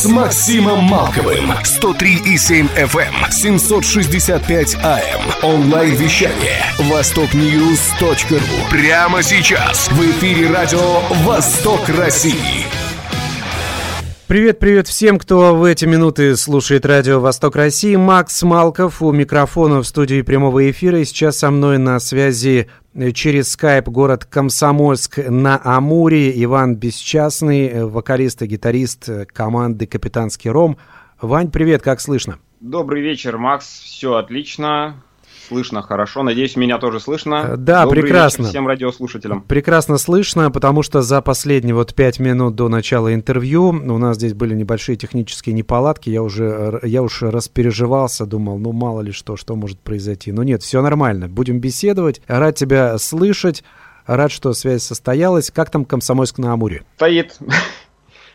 с Максимом Малковым. 103,7 FM, 765 AM. Онлайн-вещание. Востокньюз.ру. Прямо сейчас. В эфире радио «Восток России». Привет-привет всем, кто в эти минуты слушает радио «Восток России». Макс Малков у микрофона в студии прямого эфира. И сейчас со мной на связи э, через скайп город Комсомольск на Амуре. Иван Бесчастный, э, вокалист и гитарист э, команды «Капитанский Ром». Вань, привет, как слышно? Добрый вечер, Макс. Все отлично слышно хорошо. Надеюсь, меня тоже слышно. Э, да, Добрый прекрасно. Вечер всем радиослушателям. Прекрасно слышно, потому что за последние вот пять минут до начала интервью у нас здесь были небольшие технические неполадки. Я уже, я уж распереживался, думал, ну мало ли что, что может произойти. Но нет, все нормально. Будем беседовать. Рад тебя слышать. Рад, что связь состоялась. Как там Комсомольск на Амуре? Стоит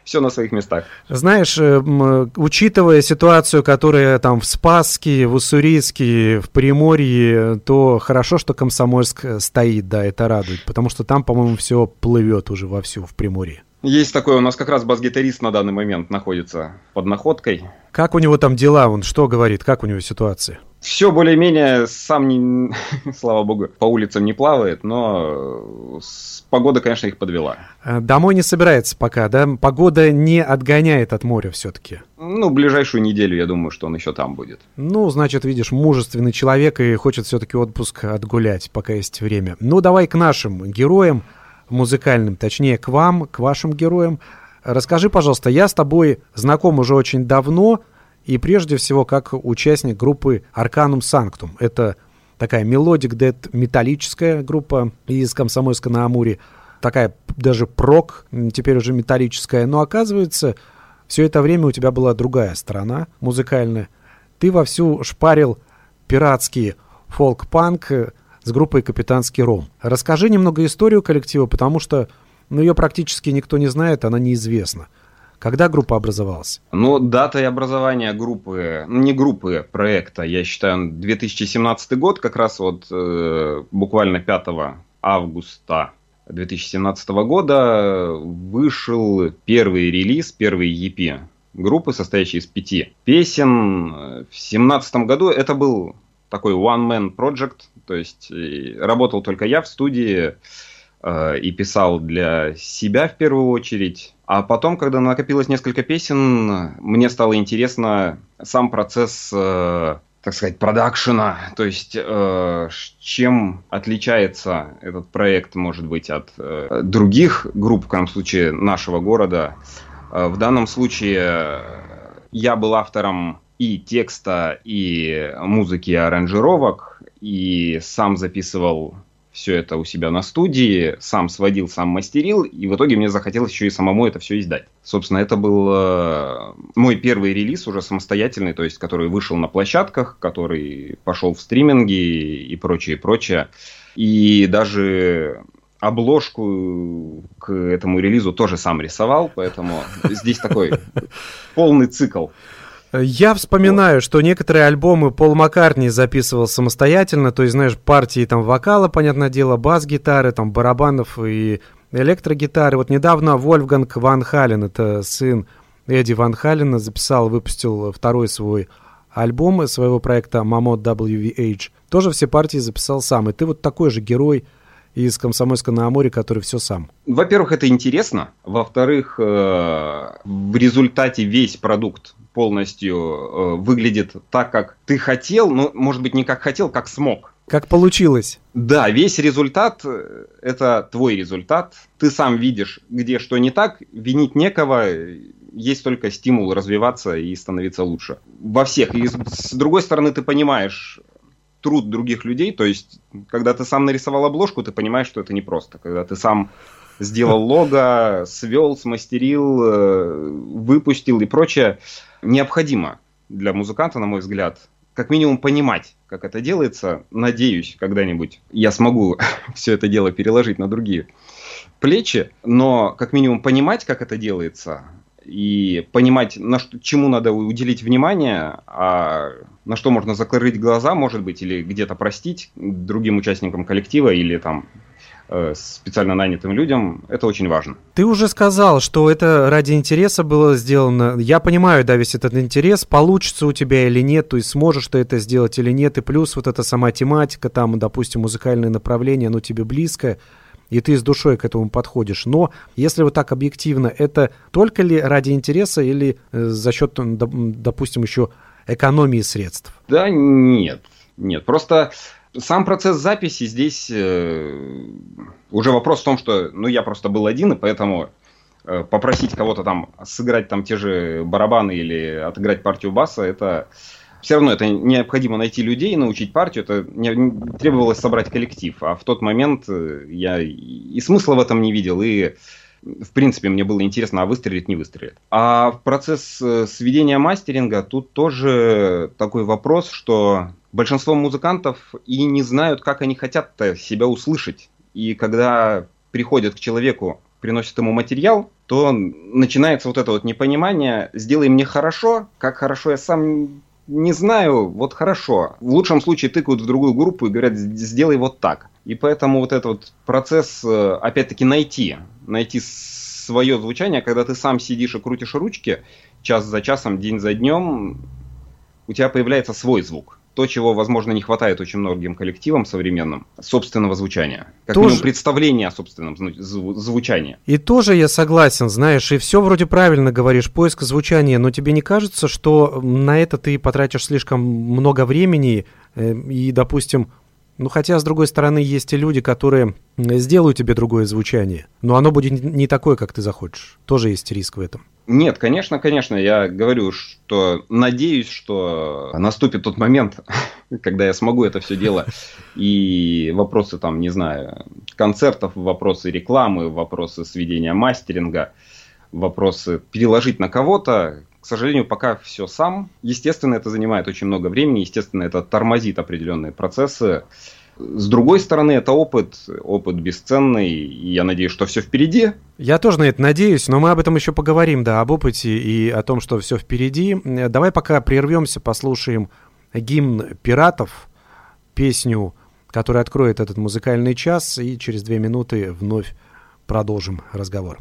все на своих местах. Знаешь, э, учитывая ситуацию, которая там в Спасске, в Уссурийске, в Приморье, то хорошо, что Комсомольск э, стоит, да, это радует, потому что там, по-моему, все плывет уже вовсю в Приморье. Есть такой, у нас как раз бас-гитарист на данный момент находится под находкой. Как у него там дела, он что говорит, как у него ситуация? Все более-менее, сам, не, слава богу, по улицам не плавает, но погода, конечно, их подвела. Э, домой не собирается пока, да? Погода не отгоняет от моря все-таки. Ну, ближайшую неделю, я думаю, что он еще там будет. Ну, значит, видишь, мужественный человек и хочет все-таки отпуск отгулять, пока есть время. Ну, давай к нашим героям музыкальным, точнее к вам, к вашим героям. Расскажи, пожалуйста, я с тобой знаком уже очень давно, и прежде всего как участник группы Arcanum Sanctum. Это такая melodic death металлическая группа из Комсомольска на Амуре, такая даже prog, теперь уже металлическая, но оказывается, все это время у тебя была другая сторона музыкальная. Ты вовсю шпарил пиратский фолк-панк, с группой «Капитанский Ром». Расскажи немного историю коллектива, потому что ну, ее практически никто не знает, она неизвестна. Когда группа образовалась? Ну, датой образования группы, ну, не группы, проекта, я считаю, 2017 год, как раз вот э, буквально 5 августа 2017 года вышел первый релиз, первый EP группы, состоящий из пяти песен. В 2017 году это был такой one-man project, то есть работал только я в студии э, и писал для себя в первую очередь. А потом, когда накопилось несколько песен, мне стало интересно сам процесс, э, так сказать, продакшена, то есть э, чем отличается этот проект, может быть, от э, других групп, в крайнем случае нашего города. Э, в данном случае я был автором и текста, и музыки, и аранжировок, и сам записывал все это у себя на студии, сам сводил, сам мастерил, и в итоге мне захотелось еще и самому это все издать. Собственно, это был э, мой первый релиз уже самостоятельный, то есть который вышел на площадках, который пошел в стриминги и прочее, прочее. И даже обложку к этому релизу тоже сам рисовал, поэтому здесь такой полный цикл. Я вспоминаю, что некоторые альбомы Пол Маккартни записывал самостоятельно, то есть, знаешь, партии там вокала, понятное дело, бас-гитары, там барабанов и электрогитары. Вот недавно Вольфганг Ван Хален, это сын Эдди Ван Халена, записал, выпустил второй свой альбом своего проекта Mammoth WVH. Тоже все партии записал сам. И ты вот такой же герой из Комсомольска на Амуре, который все сам? Во-первых, это интересно. Во-вторых, э, в результате весь продукт полностью э, выглядит так, как ты хотел, но, может быть, не как хотел, как смог. Как получилось. Да, весь результат э, – это твой результат. Ты сам видишь, где что не так, винить некого, есть только стимул развиваться и становиться лучше. Во всех. И с другой стороны, ты понимаешь труд других людей, то есть, когда ты сам нарисовал обложку, ты понимаешь, что это непросто. Когда ты сам сделал лого, свел, смастерил, э, выпустил и прочее – необходимо для музыканта, на мой взгляд, как минимум понимать, как это делается. Надеюсь, когда-нибудь я смогу все это дело переложить на другие плечи, но как минимум понимать, как это делается, и понимать, на что, чему надо уделить внимание, а на что можно закрыть глаза, может быть, или где-то простить другим участникам коллектива, или там специально нанятым людям, это очень важно. Ты уже сказал, что это ради интереса было сделано. Я понимаю, да, весь этот интерес, получится у тебя или нет, то есть сможешь ты это сделать или нет, и плюс вот эта сама тематика, там, допустим, музыкальное направление, оно тебе близкое, и ты с душой к этому подходишь. Но если вот так объективно, это только ли ради интереса или э, за счет, допустим, еще экономии средств? Да нет, нет. Просто сам процесс записи здесь э, уже вопрос в том, что ну я просто был один, и поэтому э, попросить кого-то там сыграть там те же барабаны или отыграть партию баса, это все равно это необходимо найти людей, научить партию, это не, не, требовалось собрать коллектив, а в тот момент э, я и смысла в этом не видел, и в принципе, мне было интересно, а выстрелит, не выстрелит. А процесс э, сведения мастеринга тут тоже такой вопрос, что большинство музыкантов и не знают, как они хотят себя услышать. И когда приходят к человеку, приносят ему материал, то начинается вот это вот непонимание, сделай мне хорошо, как хорошо я сам не знаю, вот хорошо. В лучшем случае тыкают в другую группу и говорят, сделай вот так. И поэтому вот этот вот процесс, э, опять-таки, найти, найти свое звучание, когда ты сам сидишь и крутишь ручки, час за часом, день за днем, у тебя появляется свой звук то, чего, возможно, не хватает очень многим коллективам современным, собственного звучания. Как тоже... минимум представления о собственном звучании. И тоже я согласен, знаешь, и все вроде правильно говоришь, поиск звучания, но тебе не кажется, что на это ты потратишь слишком много времени э, и, допустим, ну, хотя, с другой стороны, есть и люди, которые сделают тебе другое звучание, но оно будет не такое, как ты захочешь. Тоже есть риск в этом. Нет, конечно, конечно, я говорю, что надеюсь, что наступит тот момент, когда я смогу это все дело и вопросы там, не знаю, концертов, вопросы рекламы, вопросы сведения мастеринга, вопросы переложить на кого-то, к сожалению, пока все сам. Естественно, это занимает очень много времени, естественно, это тормозит определенные процессы. С другой стороны, это опыт, опыт бесценный, и я надеюсь, что все впереди. Я тоже на это надеюсь, но мы об этом еще поговорим, да, об опыте и о том, что все впереди. Давай пока прервемся, послушаем гимн пиратов, песню, которая откроет этот музыкальный час, и через две минуты вновь продолжим разговор.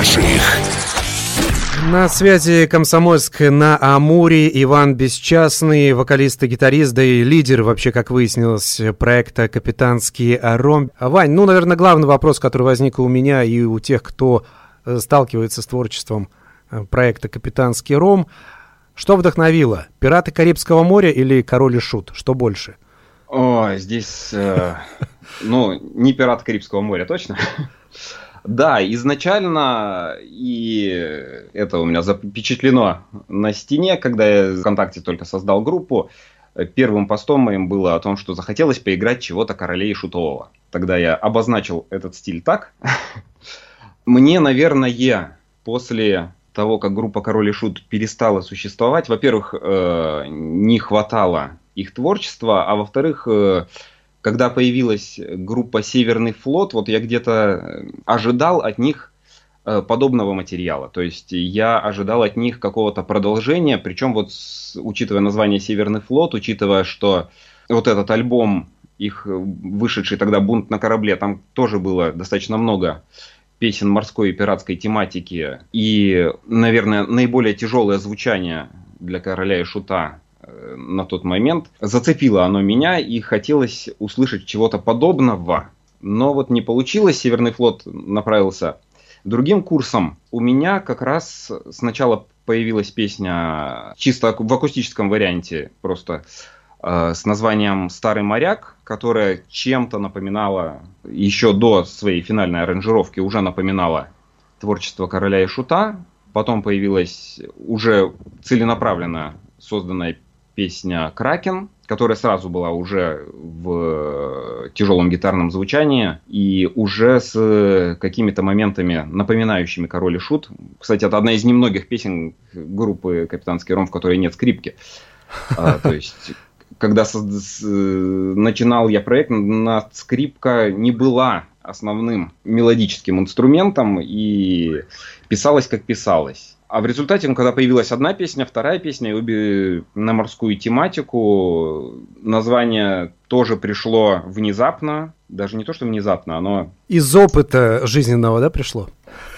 Наших. На связи Комсомольск на Амуре Иван Бесчастный, вокалист и гитарист, да и лидер, вообще, как выяснилось, проекта «Капитанский ром». Вань, ну, наверное, главный вопрос, который возник у меня и у тех, кто э, сталкивается с творчеством э, проекта «Капитанский ром». Что вдохновило? «Пираты Карибского моря» или «Король и Шут»? Что больше? О, здесь, э, ну, не «Пираты Карибского моря», точно. Да, изначально, и это у меня запечатлено на стене, когда я ВКонтакте только создал группу, первым постом моим было о том, что захотелось поиграть чего-то королей шутового. Тогда я обозначил этот стиль так. Мне, наверное, после того, как группа Король и Шут перестала существовать, во-первых, э, не хватало их творчества, а во-вторых, э, когда появилась группа Северный флот, вот я где-то э, ожидал от них э, подобного материала. То есть я ожидал от них какого-то продолжения, причем вот с, учитывая название Северный флот, учитывая, что вот этот альбом, их вышедший тогда «Бунт на корабле», там тоже было достаточно много песен морской и пиратской тематики. И, наверное, наиболее тяжелое звучание для короля и шута Э, на тот момент. Зацепило оно меня и хотелось услышать чего-то подобного. Но вот не получилось. Северный флот направился другим курсом. У меня как раз сначала появилась песня чисто в акустическом варианте, просто э, с названием «Старый моряк», которая чем-то напоминала, еще до своей финальной аранжировки уже напоминала творчество короля и шута. Потом появилась уже целенаправленно созданная песня «Кракен», которая сразу была уже в тяжелом гитарном звучании и уже с какими-то моментами, напоминающими «Король и Шут». Кстати, это одна из немногих песен группы «Капитанский ром», в которой нет скрипки. А, то есть когда начинал я проект, на скрипка не была основным мелодическим инструментом и писалась как писалась. А в результате, ну, когда появилась одна песня, вторая песня, обе на морскую тематику, название тоже пришло внезапно, даже не то, что внезапно, оно... Из опыта жизненного, да, пришло?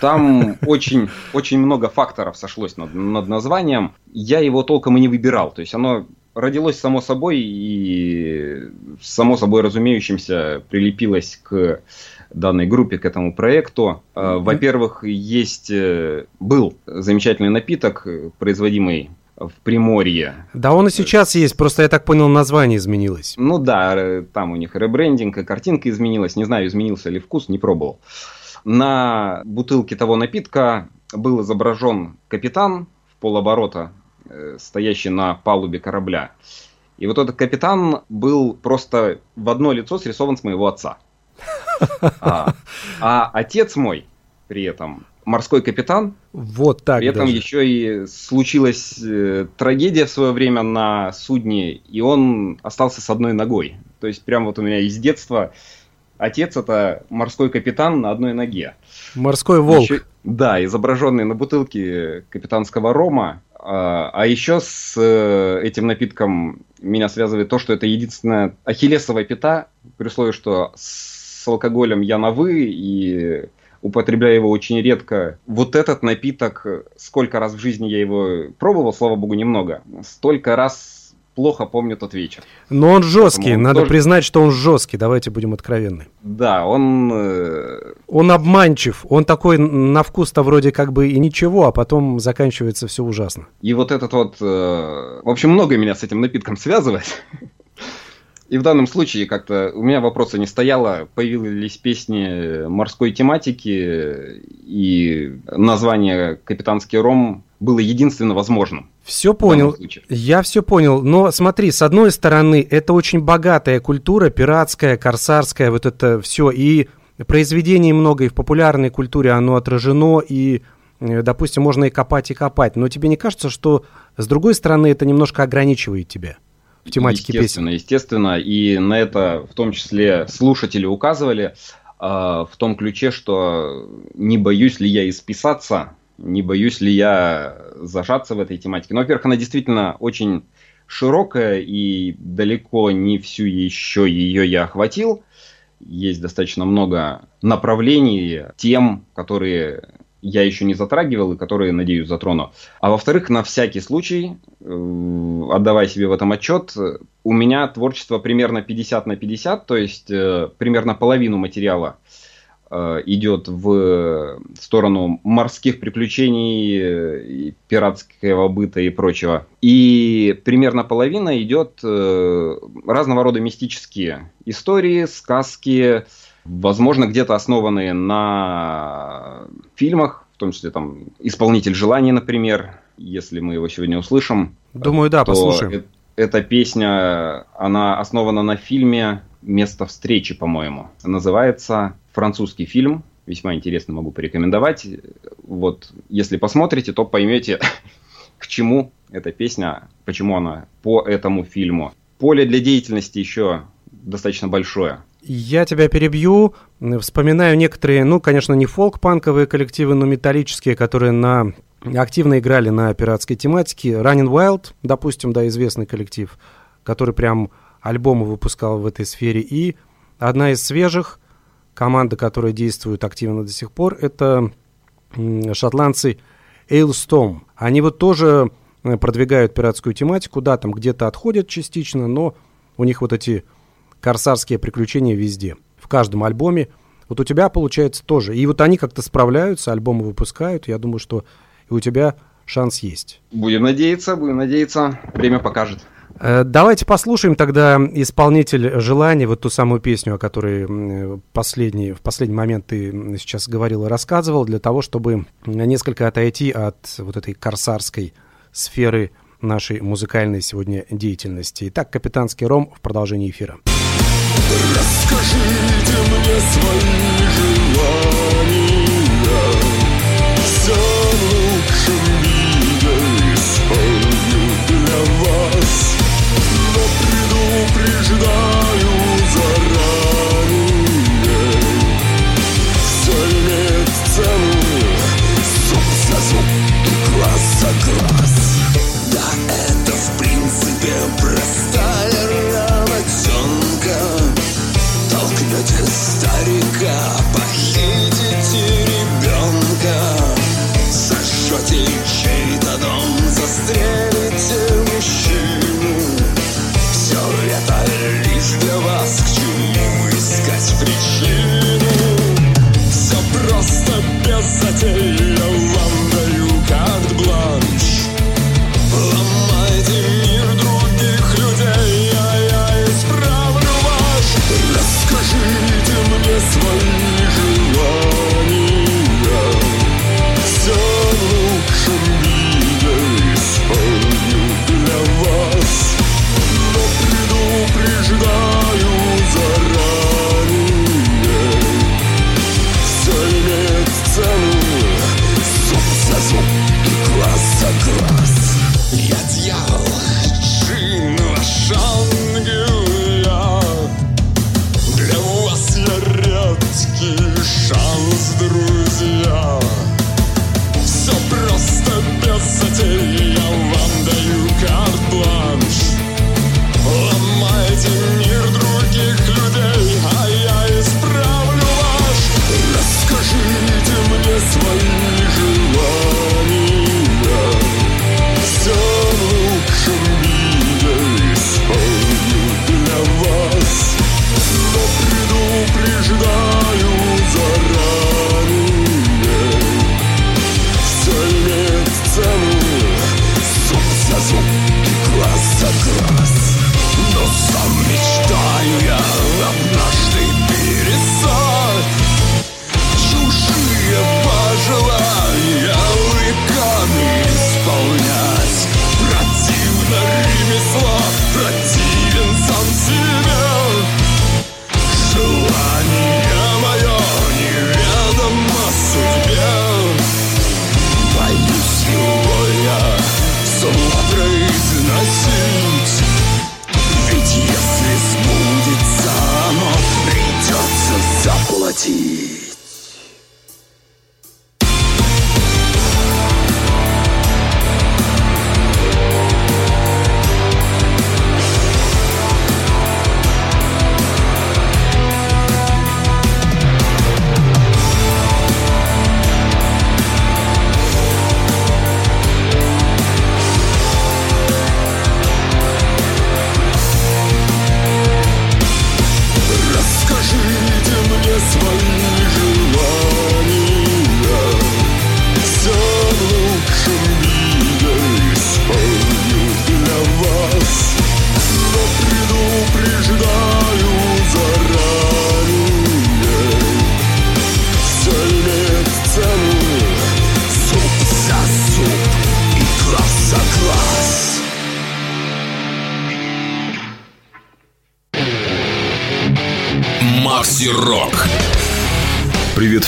Там очень, очень много факторов сошлось над, над названием. Я его толком и не выбирал. То есть оно родилось само собой и само собой разумеющимся прилепилось к данной группе, к этому проекту. Mm-hmm. Во-первых, есть э, был замечательный напиток, производимый в Приморье. Да, он и сейчас есть, просто я так понял, название изменилось. Ну да, там у них ребрендинг, и картинка изменилась. Не знаю, изменился ли вкус, не пробовал. На бутылке того напитка был изображен капитан в полоборота, э, стоящий на палубе корабля. И вот этот капитан был просто в одно лицо срисован с моего отца. А, а отец мой при этом морской капитан. Вот так. При этом даже. еще и случилась э, трагедия в свое время на судне, и он остался с одной ногой. То есть прям вот у меня из детства отец это морской капитан на одной ноге. Морской волк. Еще, да, изображенный на бутылке капитанского рома. А, а еще с э, этим напитком меня связывает то, что это единственная ахиллесовая пята, при условии, что с алкоголем я на «вы» и употребляю его очень редко. Вот этот напиток, сколько раз в жизни я его пробовал, слава богу, немного, столько раз плохо помню тот вечер. Но он жесткий, он надо тоже... признать, что он жесткий, давайте будем откровенны. Да, он... Э, он обманчив, он такой на вкус-то вроде как бы и ничего, а потом заканчивается все ужасно. И вот этот вот... Э, в общем, много меня с этим напитком связывает. И в данном случае как-то у меня вопроса не стояло. Появились песни морской тематики, и название «Капитанский ром» было единственно возможным. Все понял. Я все понял. Но смотри, с одной стороны, это очень богатая культура, пиратская, корсарская, вот это все. И произведений много, и в популярной культуре оно отражено, и э, допустим, можно и копать, и копать. Но тебе не кажется, что с другой стороны это немножко ограничивает тебя? В тематике естественно, песен. Естественно, и на это в том числе слушатели указывали э, в том ключе, что не боюсь ли я исписаться, не боюсь ли я зажаться в этой тематике. Но, во-первых, она действительно очень широкая, и далеко не всю еще ее я охватил. есть достаточно много направлений, тем, которые я еще не затрагивал и которые, надеюсь, затрону. А во-вторых, на всякий случай, э, отдавая себе в этом отчет, у меня творчество примерно 50 на 50, то есть э, примерно половину материала э, идет в сторону морских приключений, пиратского быта и прочего. И примерно половина идет разного рода мистические истории, сказки, возможно, где-то основанные на фильмах, в том числе там «Исполнитель желаний», например, если мы его сегодня услышим. Думаю, да, послушаем. Э эта песня, она основана на фильме «Место встречи», по-моему. Называется французский фильм, весьма интересно могу порекомендовать. Вот, если посмотрите, то поймете, к чему эта песня, почему она по этому фильму. Поле для деятельности еще достаточно большое. Я тебя перебью. Вспоминаю некоторые, ну, конечно, не фолк-панковые коллективы, но металлические, которые на активно играли на пиратской тематике. Running Wild, допустим, да, известный коллектив, который прям альбомы выпускал в этой сфере. И одна из свежих, команда, которая действует активно до сих пор, это шотландцы Ailstorm. Они вот тоже э, продвигают пиратскую тематику, да, там где-то отходят частично, но у них вот эти корсарские приключения везде, в каждом альбоме. Вот у тебя получается тоже. И вот они как-то справляются, альбомы выпускают. Я думаю, что и у тебя шанс есть. Будем надеяться, будем надеяться. Время покажет. Э, давайте послушаем тогда исполнитель желаний, вот ту самую песню, о которой последний, в последний момент ты сейчас говорил и рассказывал, для того, чтобы несколько отойти от вот этой корсарской сферы нашей музыкальной сегодня деятельности. Итак, «Капитанский ром» в продолжении эфира. Расскажите мне свои желания. Все в лучшем виде исполню для вас. Но предупреждаю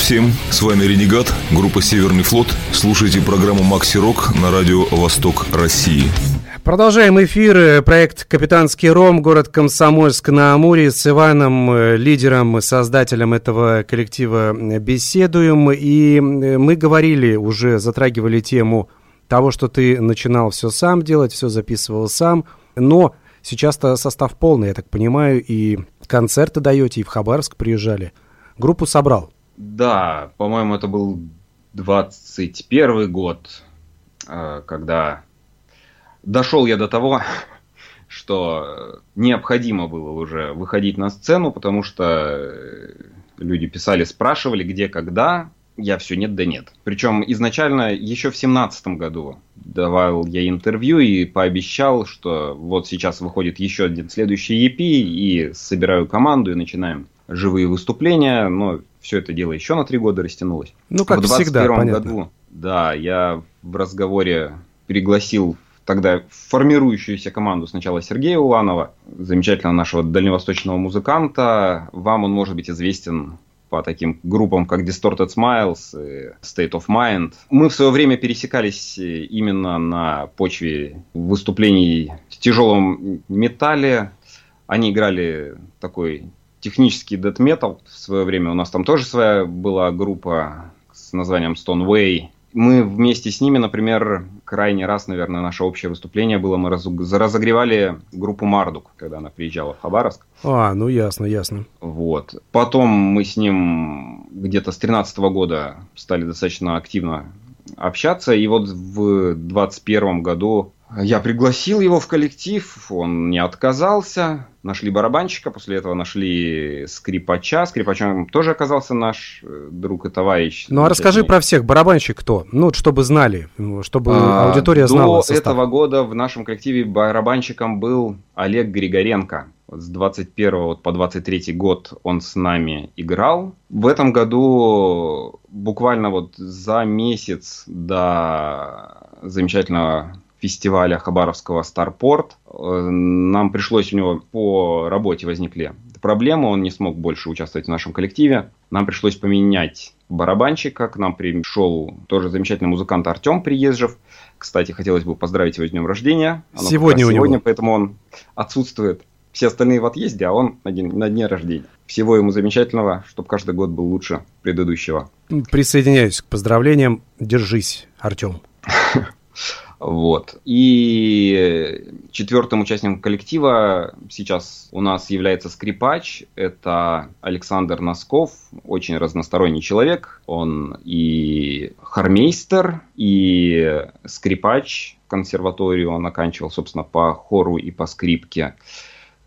всем, с вами Ренегат, группа Северный флот. Слушайте программу Макси Рок на радио Восток России. Продолжаем эфир. Проект «Капитанский ром», город Комсомольск на Амуре. С Иваном, э, лидером, создателем этого коллектива, э, беседуем. И э, мы говорили, уже затрагивали тему того, что ты начинал все сам делать, все записывал сам. Но сейчас-то состав полный, я так понимаю, и концерты даете, и в Хабаровск приезжали. Группу собрал. Да, по-моему, это был 21 год, когда дошел я до того, что необходимо было уже выходить на сцену, потому что э, люди писали, спрашивали, где, когда. Я все нет да нет. Причем изначально еще в семнадцатом году давал я интервью и пообещал, что вот сейчас выходит еще один следующий EP и собираю команду и начинаем живые выступления, но все это дело еще на три года растянулось. Ну, как в всегда, понятно. году, да, я в разговоре пригласил тогда формирующуюся команду сначала Сергея Уланова, замечательного нашего дальневосточного музыканта. Вам он может быть известен по таким группам, как Distorted Smiles, State of Mind. Мы в свое время пересекались именно на почве выступлений в тяжелом металле. Они играли такой технический дэт метал в свое время. У нас там тоже своя была группа с названием Stone Way мы вместе с ними, например, крайний раз, наверное, наше общее выступление было, мы разогревали группу Мардук, когда она приезжала в Хабаровск. А, ну ясно, ясно. Вот. Потом мы с ним где-то с 13 года стали достаточно активно общаться, и вот в 21 году я пригласил его в коллектив, он не отказался. Нашли барабанщика, после этого нашли скрипача. Скрипачом тоже оказался наш э, друг и товарищ. Ну а расскажи про всех. Барабанщик кто? Ну, чтобы знали, чтобы а, аудитория знала До состав. этого года в нашем коллективе барабанщиком был Олег Григоренко. Вот с 21 вот по 23 год он с нами играл. В этом году буквально вот за месяц до замечательного фестиваля Хабаровского Старпорт. Э, нам пришлось у него по работе возникли проблемы, он не смог больше участвовать в нашем коллективе. Нам пришлось поменять барабанщика, к нам пришел тоже замечательный музыкант Артем Приезжев. Кстати, хотелось бы поздравить его с днем рождения. Оно сегодня у него. Сегодня, поэтому он отсутствует. Все остальные в отъезде, а он на, день, на дне рождения. Всего ему замечательного, чтобы каждый год был лучше предыдущего. Присоединяюсь к поздравлениям. Держись, Артем. Вот. И четвертым участником коллектива сейчас у нас является скрипач. Это Александр Носков, очень разносторонний человек. Он и хормейстер, и скрипач консерваторию. Он оканчивал, собственно, по хору и по скрипке.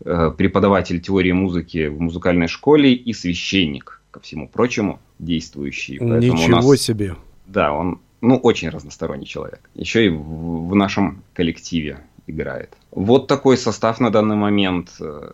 Э, преподаватель теории музыки в музыкальной школе и священник, ко всему прочему, действующий. Поэтому Ничего нас... себе. Да, он ну, очень разносторонний человек. Еще и в, в нашем коллективе играет. Вот такой состав на данный момент.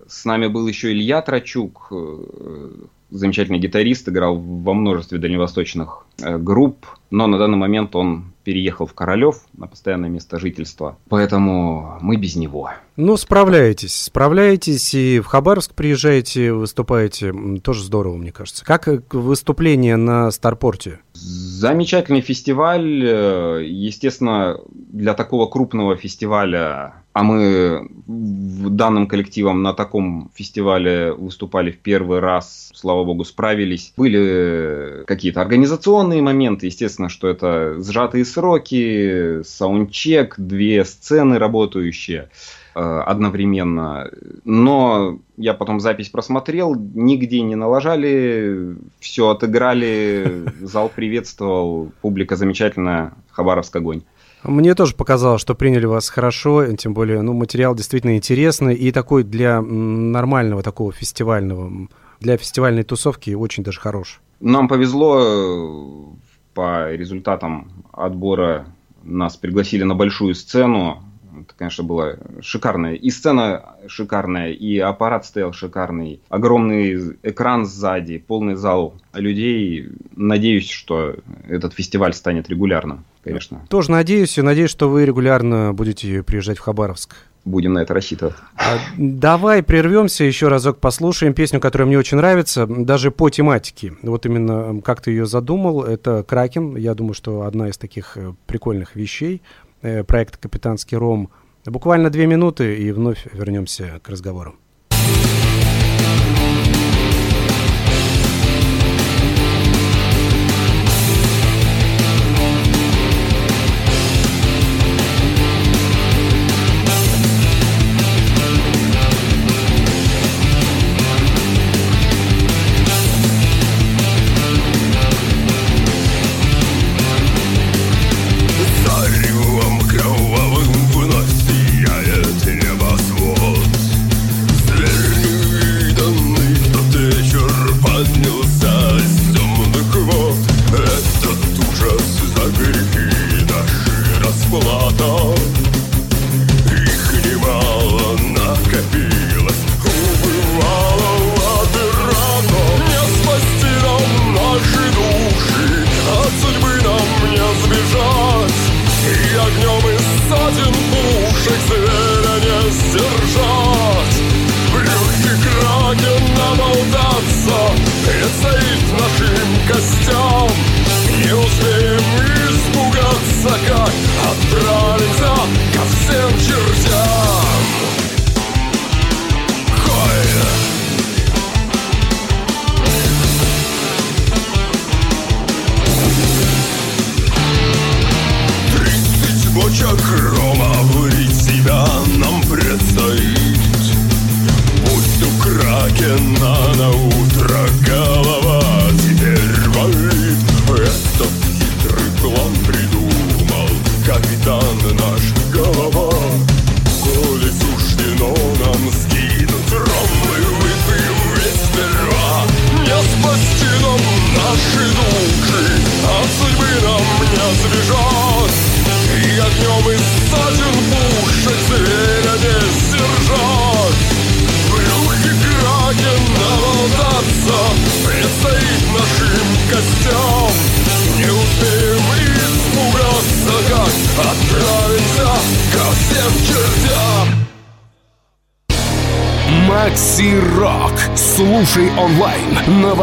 С нами был еще Илья Трачук, э, замечательный гитарист, играл во множестве дальневосточных э, групп, но на данный момент он переехал в Королев на постоянное место жительства, поэтому мы без него. Ну, справляетесь, справляетесь, и в Хабаровск приезжаете, выступаете, тоже здорово, мне кажется. Как э, выступление на Старпорте? Замечательный фестиваль, э, естественно, для такого крупного фестиваля а мы в данном коллективом на таком фестивале выступали в первый раз, слава богу, справились. Были какие-то организационные моменты, естественно, что это сжатые сроки, саундчек, две сцены работающие э, одновременно. Но я потом запись просмотрел, нигде не налажали, все отыграли, зал приветствовал, публика замечательная, Хабаровск огонь. Мне тоже показалось, что приняли вас хорошо, тем более, ну, материал действительно интересный и такой для нормального такого фестивального, для фестивальной тусовки очень даже хорош. Нам повезло э, по результатам отбора нас пригласили на большую сцену. Это, конечно, было шикарное. И сцена шикарная, и аппарат стоял шикарный. Огромный экран сзади, полный зал людей. Надеюсь, что этот фестиваль станет регулярным конечно. Тоже надеюсь, и надеюсь, что вы регулярно будете приезжать в Хабаровск. будем на это рассчитывать. А, давай прервемся, еще разок послушаем песню, которая мне очень нравится, даже по тематике. Вот именно как ты ее задумал, это «Кракен». Я думаю, что одна из таких э, прикольных вещей. Э, проект «Капитанский ром». Буквально две минуты, и вновь вернемся к разговору.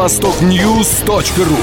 востокньюз.ру.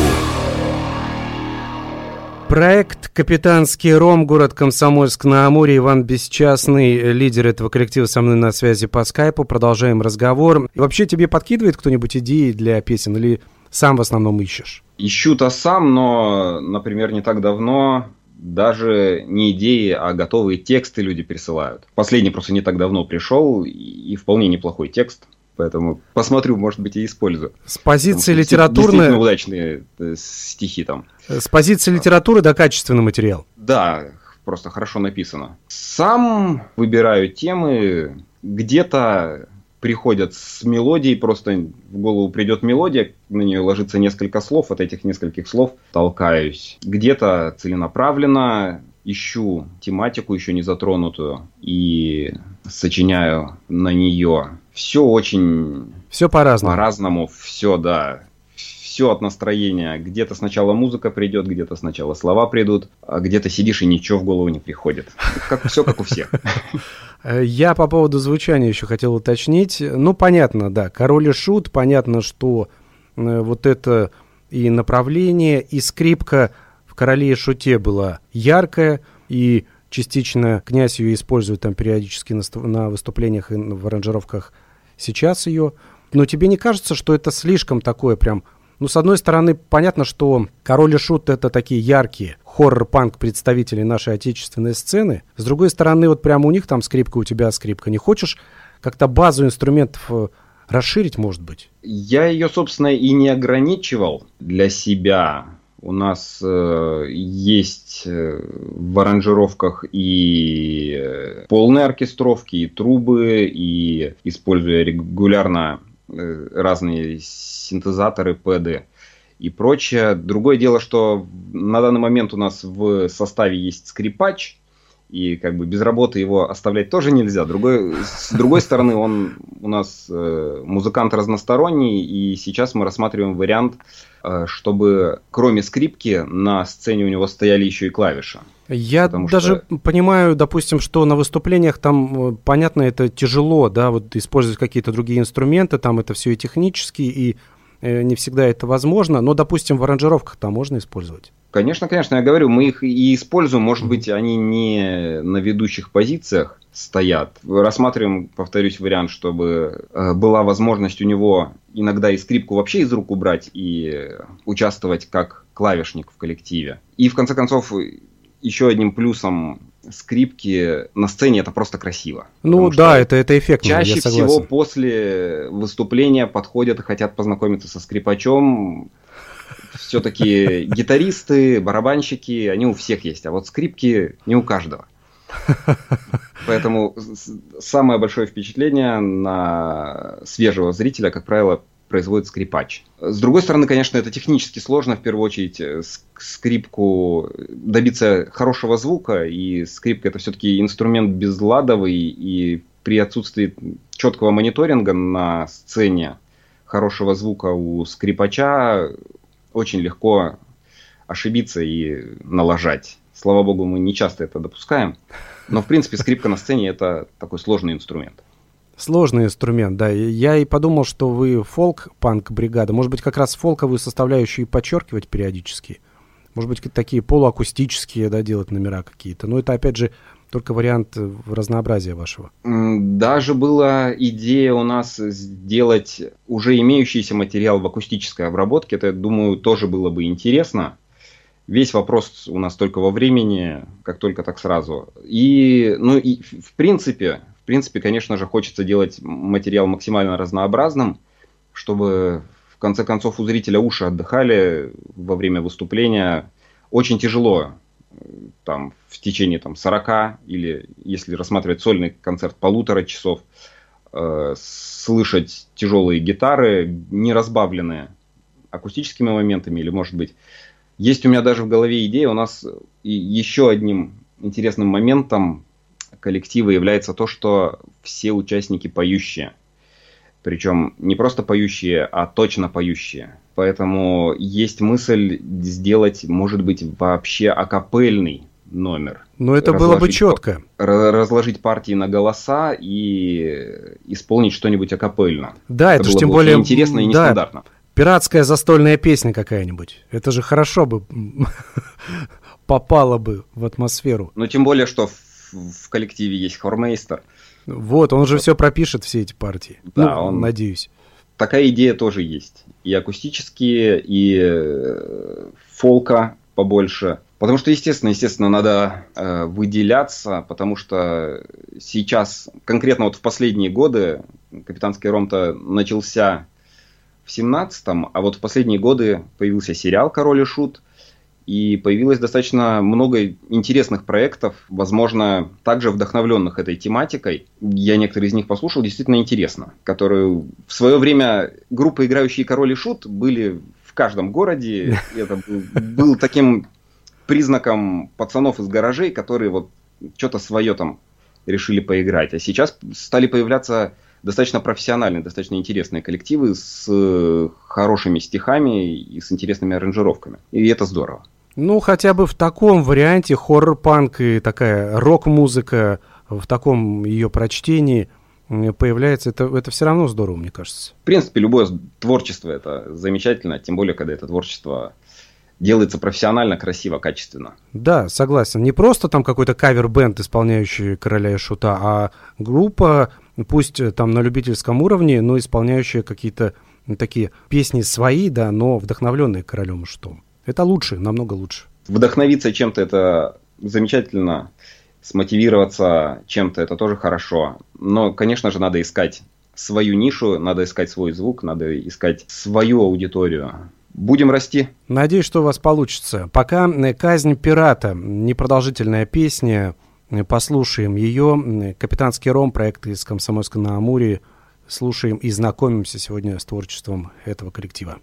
Проект «Капитанский ром», город Комсомольск-на-Амуре. Иван Бесчастный, лидер этого коллектива, со мной на связи по скайпу. Продолжаем разговор. И вообще тебе подкидывает кто-нибудь идеи для песен или сам в основном ищешь? Ищу-то сам, но, например, не так давно даже не идеи, а готовые тексты люди присылают. Последний просто не так давно пришел, и вполне неплохой текст. Поэтому посмотрю, может быть, и использую. С позиции Потому литературной... Удачные э, стихи там. С позиции литературы да качественный материал. Да, просто хорошо написано. Сам выбираю темы, где-то приходят с мелодией, просто в голову придет мелодия, на нее ложится несколько слов, от этих нескольких слов толкаюсь. Где-то целенаправленно ищу тематику еще не затронутую и сочиняю на нее. Все очень Все по-разному. по-разному, все, да. Все от настроения. Где-то сначала музыка придет, где-то сначала слова придут, а где-то сидишь и ничего в голову не приходит. Как, все как у всех. Я по поводу звучания еще хотел уточнить. Ну, понятно, да, король и шут, понятно, что э, вот это и направление, и скрипка в короле и шуте была яркая, и частично князь ее использует там периодически на, на выступлениях и в аранжировках сейчас ее. Но тебе не кажется, что это слишком такое прям... Ну, с одной стороны, понятно, что король и шут это такие яркие хоррор-панк представители нашей отечественной сцены. С другой стороны, вот прямо у них там скрипка, у тебя скрипка. Не хочешь как-то базу инструментов э, расширить, может быть? Я ее, собственно, и не ограничивал для себя. У нас э, есть э, в аранжировках и э, полные оркестровки, и трубы, и используя регулярно э, разные синтезаторы, пэды и прочее. Другое дело, что на данный момент у нас в составе есть скрипач, и как бы без работы его оставлять тоже нельзя. Другой, с другой стороны, он у нас э, музыкант разносторонний, и сейчас мы рассматриваем вариант, э, чтобы кроме скрипки на сцене у него стояли еще и клавиши. Я Потому даже что- понимаю, допустим, что на выступлениях там, э, понятно, это тяжело, да, вот использовать какие-то другие инструменты, там это все и технически, и не всегда это возможно, но, допустим, в аранжировках там можно использовать. Конечно, конечно, я говорю, мы их и используем, может быть, они не на ведущих позициях стоят. Рассматриваем, повторюсь, вариант, чтобы э, была возможность у него иногда и скрипку вообще из рук убрать и участвовать как клавишник в коллективе. И в конце концов, еще одним плюсом скрипки на сцене это просто красиво. Ну да, это, это эффектно, Чаще я согласен. всего после выступления подходят и хотят познакомиться со скрипачом. Все-таки гитаристы, барабанщики, они у всех есть, а вот скрипки не у каждого. Поэтому самое большое впечатление на свежего зрителя, как правило, производит скрипач. С другой стороны, конечно, это технически сложно, в первую очередь, э, ск- скрипку добиться хорошего звука, и скрипка это все-таки инструмент безладовый, и при отсутствии четкого мониторинга на сцене хорошего звука у скрипача очень легко ошибиться и налажать. Слава богу, мы не часто это допускаем. Но, в принципе, скрипка на сцене это такой сложный инструмент. Сложный инструмент, да. Я и подумал, что вы фолк-панк-бригада. Может быть, как раз фолковую составляющую и подчеркивать периодически. Может быть, такие полуакустические, да, делать номера какие-то. Но это, опять же, только вариант э, разнообразия вашего. Даже была идея у нас сделать уже имеющийся материал в акустической обработке. Это, думаю, тоже было бы интересно. Весь вопрос у нас только во времени, как только так сразу. И, ну, и в принципе, принципе, конечно же, хочется делать материал максимально разнообразным, чтобы в конце концов у зрителя уши отдыхали во время выступления. Очень тяжело там в течение там 40 или если рассматривать сольный концерт полутора часов э, слышать тяжелые гитары, не разбавленные акустическими моментами или может быть есть у меня даже в голове идея у нас еще одним интересным моментом коллектива является то, что все участники поющие. Причем не просто поющие, а точно поющие. Поэтому есть мысль сделать, может быть, вообще акапельный номер. Но это было бы Разложить четко. Разложить партии на голоса и исполнить что-нибудь акапельно. Да, это, было же тем более... интересно и да, нестандартно. пиратская застольная песня какая-нибудь. Это же хорошо бы попало бы в атмосферу. Но тем более, что в, в коллективе есть хормейстер. Вот, он же все пропишет, все эти партии. Да, Ну, он- Надеюсь. Такая идея тоже есть. И акустические, и э, фолка побольше. Потому что, естественно, естественно, надо э, выделяться, потому что сейчас, конкретно вот в последние годы, капитанский ром-то начался в 17-м, а вот в последние годы появился сериал «Король и Шут», и появилось достаточно много интересных проектов, возможно, также вдохновленных этой тематикой. Я некоторые из них послушал, действительно интересно. Которые в свое время группы, играющие Король и Шут, были в каждом городе. И Это был, был таким признаком пацанов из гаражей, которые вот что-то свое там решили поиграть. А сейчас стали появляться достаточно профессиональные, достаточно интересные коллективы с э, хорошими стихами и с интересными аранжировками. И это здорово. Ну, хотя бы в таком варианте хоррор-панк и такая рок-музыка в таком ее прочтении появляется. Это, это все равно здорово, мне кажется. В принципе, любое творчество это замечательно, тем более, когда это творчество делается профессионально, красиво, качественно. Да, согласен. Не просто там какой-то кавер-бенд, исполняющий короля и шута, а группа, пусть э, там на любительском уровне, но исполняющая какие-то такие песни свои, да, но вдохновленные королем и шутом. Это лучше, намного лучше. Вдохновиться чем-то это замечательно, смотивироваться чем-то это тоже хорошо. Но, конечно же, надо искать свою нишу, надо искать свой звук, надо искать свою аудиторию. Будем расти. Надеюсь, что у вас получится. Пока э, «Казнь пирата» — непродолжительная песня. Э, Послушаем ее. М, «Капитанский ром», проект из Комсомольска на Амуре. Слушаем и знакомимся сегодня с творчеством этого коллектива.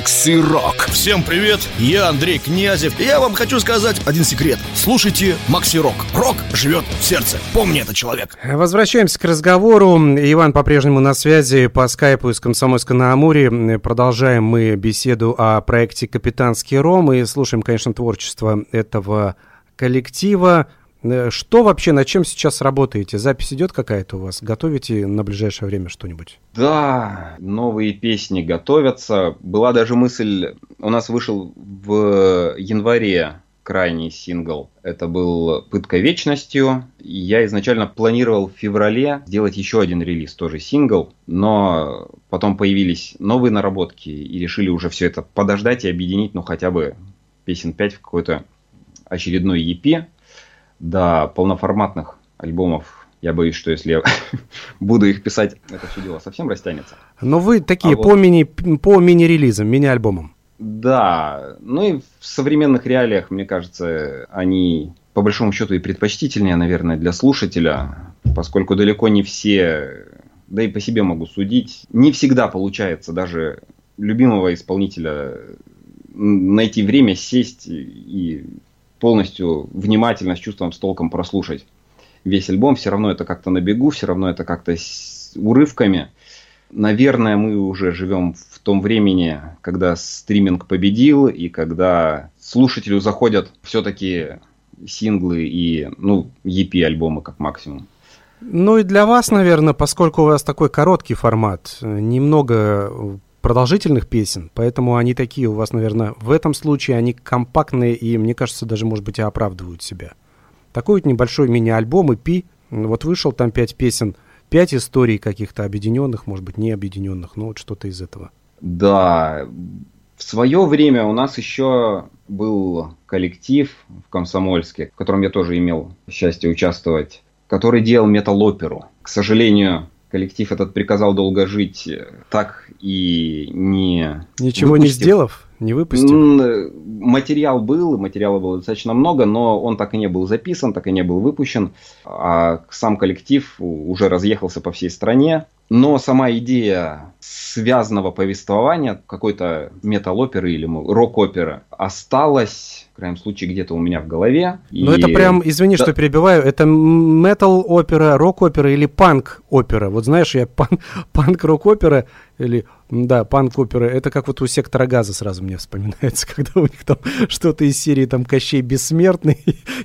Макси Рок. Всем привет, я Андрей Князев. И я вам хочу сказать один секрет. Слушайте Макси Рок. Рок живет в сердце. Помни это, человек. Возвращаемся к разговору. Иван по-прежнему на связи по скайпу из Комсомольска на Амуре. Продолжаем мы беседу о проекте «Капитанский ром» и слушаем, конечно, творчество этого коллектива. Э, Что вообще, над чем сейчас работаете? Запись идет какая-то у вас? Готовите на ближайшее время что-нибудь? Да, новые песни готовятся. Была даже мысль, у нас вышел в январе крайний сингл. Это был «Пытка вечностью». Я изначально планировал в феврале сделать еще один релиз, тоже сингл, но потом появились новые наработки и решили уже все это подождать и объединить, ну хотя бы песен 5 в какой-то очередной EP. До полноформатных альбомов я боюсь, что если я буду их писать, это все дело совсем растянется. Но вы такие А вот- по, мини, по мини-релизам, мини-альбомам. Да, ну и в современных реалиях, мне кажется, они по большому счету и предпочтительнее, наверное, для слушателя, поскольку далеко не все, да и по себе могу судить, не всегда получается даже любимого исполнителя найти время сесть и полностью внимательно, с чувством, с толком прослушать весь альбом. Все равно это как-то на бегу, все равно это как-то с урывками. Наверное, мы уже живем в том времени, когда стриминг победил, и когда слушателю заходят все-таки синглы и, ну, EP-альбомы как максимум. Ну и для вас, наверное, поскольку у вас такой короткий формат, немного продолжительных песен, поэтому они такие у вас, наверное, в этом случае они компактные и, мне кажется, даже, может быть, и оправдывают себя. Такой вот небольшой мини-альбом EP, вот вышел там пять песен, пять историй каких-то объединенных, может быть, не объединенных, но вот что-то из этого. Да, в свое время у нас еще был коллектив в Комсомольске, в котором я тоже имел счастье участвовать, который делал метал-оперу. К сожалению, коллектив этот приказал долго жить, так и не... Ничего не выпустив. сделав, не выпустив. М, э, Материал был, материала было достаточно много, но он так и не был записан, так и не был выпущен. А сам коллектив уже разъехался по всей стране. Но сама идея связанного повествования, какой-то метал-оперы или рок-оперы, осталась, в крайнем случае, где-то у меня в голове. Но И- это прям, извини, Да. что перебиваю, это метал-опера, рок-опера или панк-опера? Вот знаешь, я пан- панк-рок-опера или, да, панк-опера, это как вот у Сектора Газа сразу мне вспоминается, когда у них там что-то из серии там Кощей Бессмертный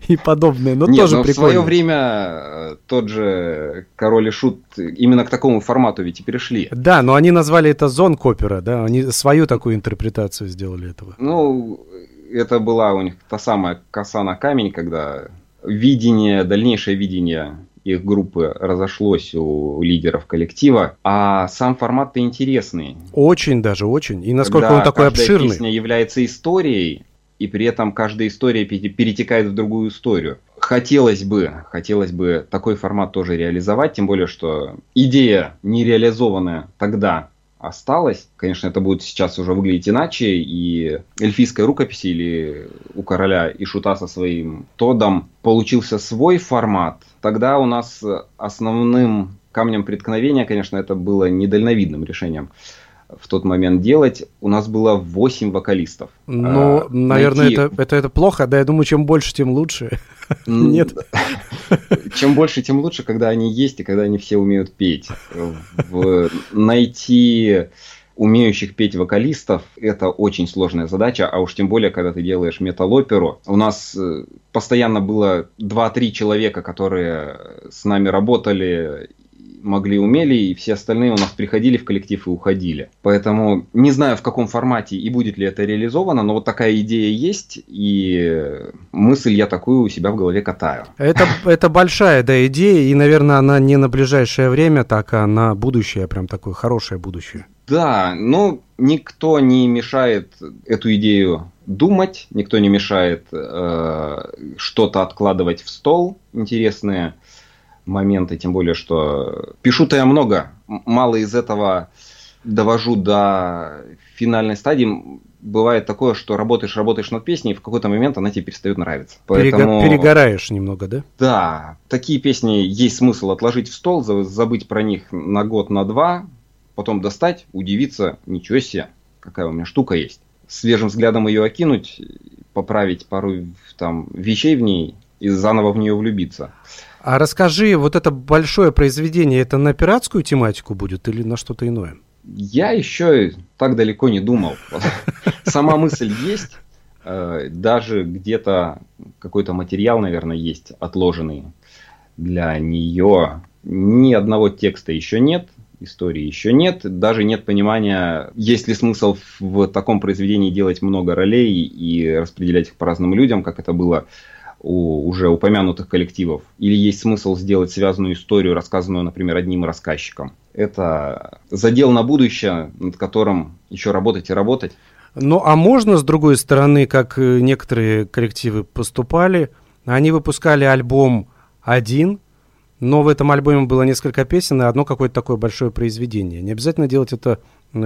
и подобное, но Нет, тоже но в прикольно. свое время э, тот же Король и Шут именно к такому формату ведь и перешли. Да, но они назвали это зон-копера, да, они свою такую интерпретацию сделали этого. Ну, это была у них та самая коса на камень, когда видение, дальнейшее видение их группы разошлось у лидеров коллектива, а сам формат-то интересный. Очень даже, очень. И насколько Когда он такой каждая обширный. песня является историей, и при этом каждая история пере- перетекает в другую историю. Хотелось бы, хотелось бы такой формат тоже реализовать, тем более, что идея нереализованная тогда осталась. Конечно, это будет сейчас уже выглядеть иначе, и эльфийской рукописи или у короля и шута со своим Тодом получился свой формат. Тогда у нас основным камнем преткновения, конечно, это было недальновидным решением в тот момент делать. У нас было 8 вокалистов. Ну, А, наверное, найти- это, это, это плохо, да, я думаю, чем больше, тем лучше. Нет. Чем больше, тем лучше, когда они есть и когда они все умеют петь. В- Найти умеющих петь вокалистов – это очень сложная задача, а уж тем более, когда ты делаешь метал-оперу. У нас э, постоянно было 2-3 человека, которые с нами работали, могли, умели, и все остальные у нас приходили в коллектив и уходили. Поэтому не знаю, в каком формате и будет ли это реализовано, но вот такая идея есть, и мысль я такую у себя в голове катаю. Это, это большая да, идея, и, наверное, она не на ближайшее время, так а на будущее, прям такое хорошее будущее. Да, но никто не мешает эту идею думать, никто не мешает э, что-то откладывать в стол, интересные моменты, тем более, что пишу-то я много, мало из этого довожу до финальной стадии. Бывает такое, что работаешь, работаешь над песней, и в какой-то момент она тебе перестает нравиться. Поэтому... Перегораешь немного, да? Да, такие песни есть смысл отложить в стол, забыть про них на год, на два, потом достать, удивиться, ничего себе, какая у меня штука есть. Свежим взглядом ее окинуть, поправить пару там, вещей в ней и заново в нее влюбиться. А расскажи, вот это большое произведение, это на пиратскую тематику будет или на что-то иное? Я еще так далеко не думал. Сама мысль есть, э, даже где-то какой-то материал, наверное, есть отложенный для нее. Ни одного текста еще нет, истории еще нет. Даже нет понимания, есть ли смысл в таком произведении делать много ролей и распределять их по разным людям, как это было у уже упомянутых коллективов. Или есть смысл сделать связанную историю, рассказанную, например, одним рассказчиком. Это задел на будущее, над которым еще работать и работать. Ну, а можно, с другой стороны, как э, некоторые коллективы поступали, они выпускали альбом один, но в этом альбоме было несколько песен и одно какое-то такое большое произведение. Не обязательно делать это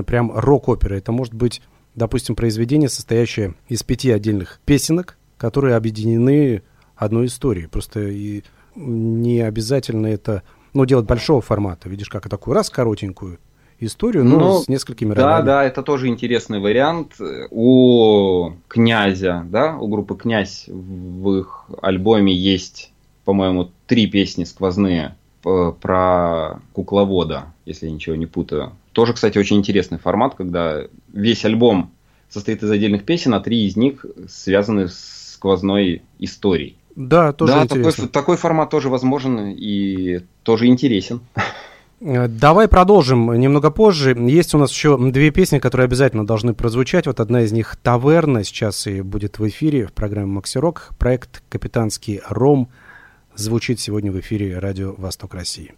прям рок-опера. Это может быть, допустим, произведение, состоящее из пяти отдельных песенок, которые объединены одной историей. Просто и не обязательно это ну, делать большого формата. Видишь, как такую раз коротенькую историю, но ну, с несколькими ролями. Да, да, это тоже интересный вариант. У князя, да, у группы Князь в их альбоме есть по-моему, три песни сквозные про кукловода, если я ничего не путаю. Тоже, кстати, очень интересный формат, когда весь альбом состоит из отдельных песен, а три из них связаны с сквозной историей. Да, тоже да, интересно. Такой, такой формат тоже возможен и тоже интересен. Э, давай продолжим немного позже. Есть у нас еще две песни, которые обязательно должны прозвучать. Вот одна из них «Таверна» сейчас и будет в эфире в программе «Максирок». Проект «Капитанский ром» звучит сегодня в эфире радио «Восток России».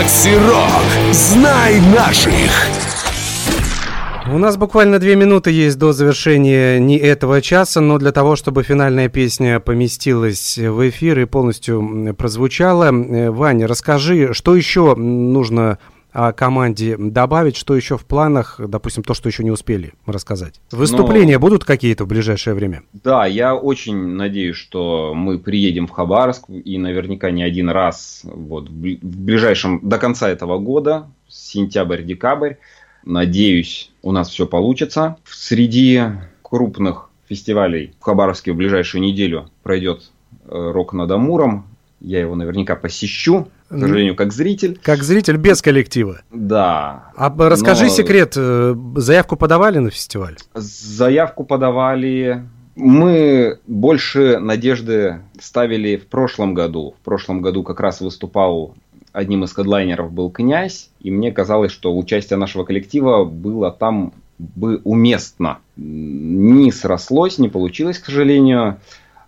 Макси Рок. Знай наших. У нас буквально две минуты есть до завершения не этого часа, но для того, чтобы финальная песня поместилась в эфир и полностью прозвучала, э, Ваня, расскажи, что еще нужно команде добавить, что еще в планах, допустим, то, что еще не успели рассказать? Выступления Но... будут какие-то в ближайшее время? Да, я очень надеюсь, что мы приедем в Хабаровск и наверняка не один раз вот, в ближайшем, до конца этого года, сентябрь-декабрь, Надеюсь, у нас все получится. Среди крупных фестивалей в Хабаровске в ближайшую неделю пройдет э, «Рок над Амуром». Я его наверняка посещу, к сожалению, как зритель. Как зритель без коллектива? Да. А расскажи но... секрет, э, заявку подавали на фестиваль? Заявку подавали. Мы больше надежды ставили в прошлом году. В прошлом году как раз выступал одним из хедлайнеров был князь, и мне казалось, что участие нашего коллектива было там бы уместно. Не срослось, не получилось, к сожалению.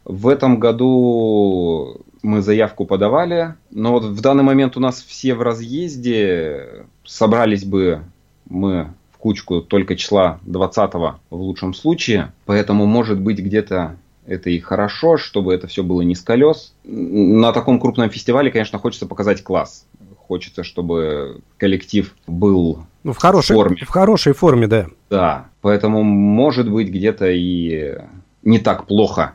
В этом году мы заявку подавали, но вот в данный момент у нас все в разъезде. Собрались бы мы в кучку только числа 20 в лучшем случае, поэтому может быть где-то это и хорошо, чтобы это все было не с колес. На таком крупном фестивале, конечно, хочется показать класс. Хочется, чтобы коллектив был ну, в хорошей форме. В хорошей форме, да. Да, поэтому может быть где-то и не так плохо.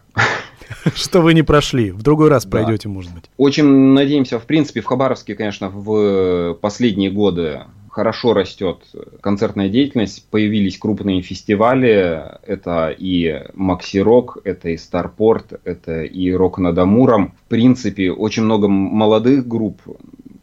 Что вы не прошли. В другой раз пройдете, может быть. Очень надеемся, в принципе, в Хабаровске, конечно, в последние годы хорошо растет концертная деятельность, появились крупные фестивали, это и Макси Рок, это и Старпорт, это и Рок над Амуром. В принципе, очень много молодых групп,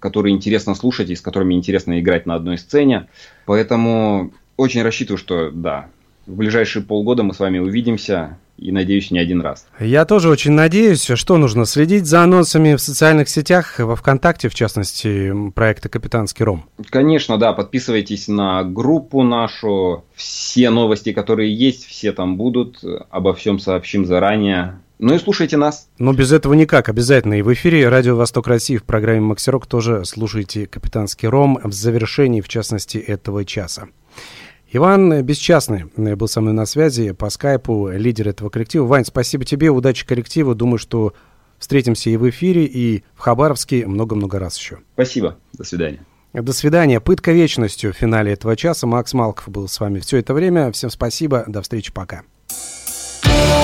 которые интересно слушать и с которыми интересно играть на одной сцене. Поэтому очень рассчитываю, что да, в ближайшие полгода мы с вами увидимся и, надеюсь, не один раз. Я тоже очень надеюсь. Что нужно? Следить за анонсами в социальных сетях, во ВКонтакте, в частности, проекта «Капитанский Ром». Конечно, да. Подписывайтесь на группу нашу. Все новости, которые есть, все там будут. Обо всем сообщим заранее. Ну и слушайте нас. Но без этого никак. Обязательно. И в эфире Радио Восток России в программе «Максирок» тоже слушайте «Капитанский Ром» в завершении, в частности, этого часа. Иван Бесчастный был со мной на связи по скайпу, лидер этого коллектива. Вань, спасибо тебе, удачи коллективу. Думаю, что встретимся и в эфире, и в Хабаровске много-много раз еще. Спасибо. До свидания. До свидания. Пытка вечностью в финале этого часа. Макс Малков был с вами все это время. Всем спасибо. До встречи. Пока. безжалостный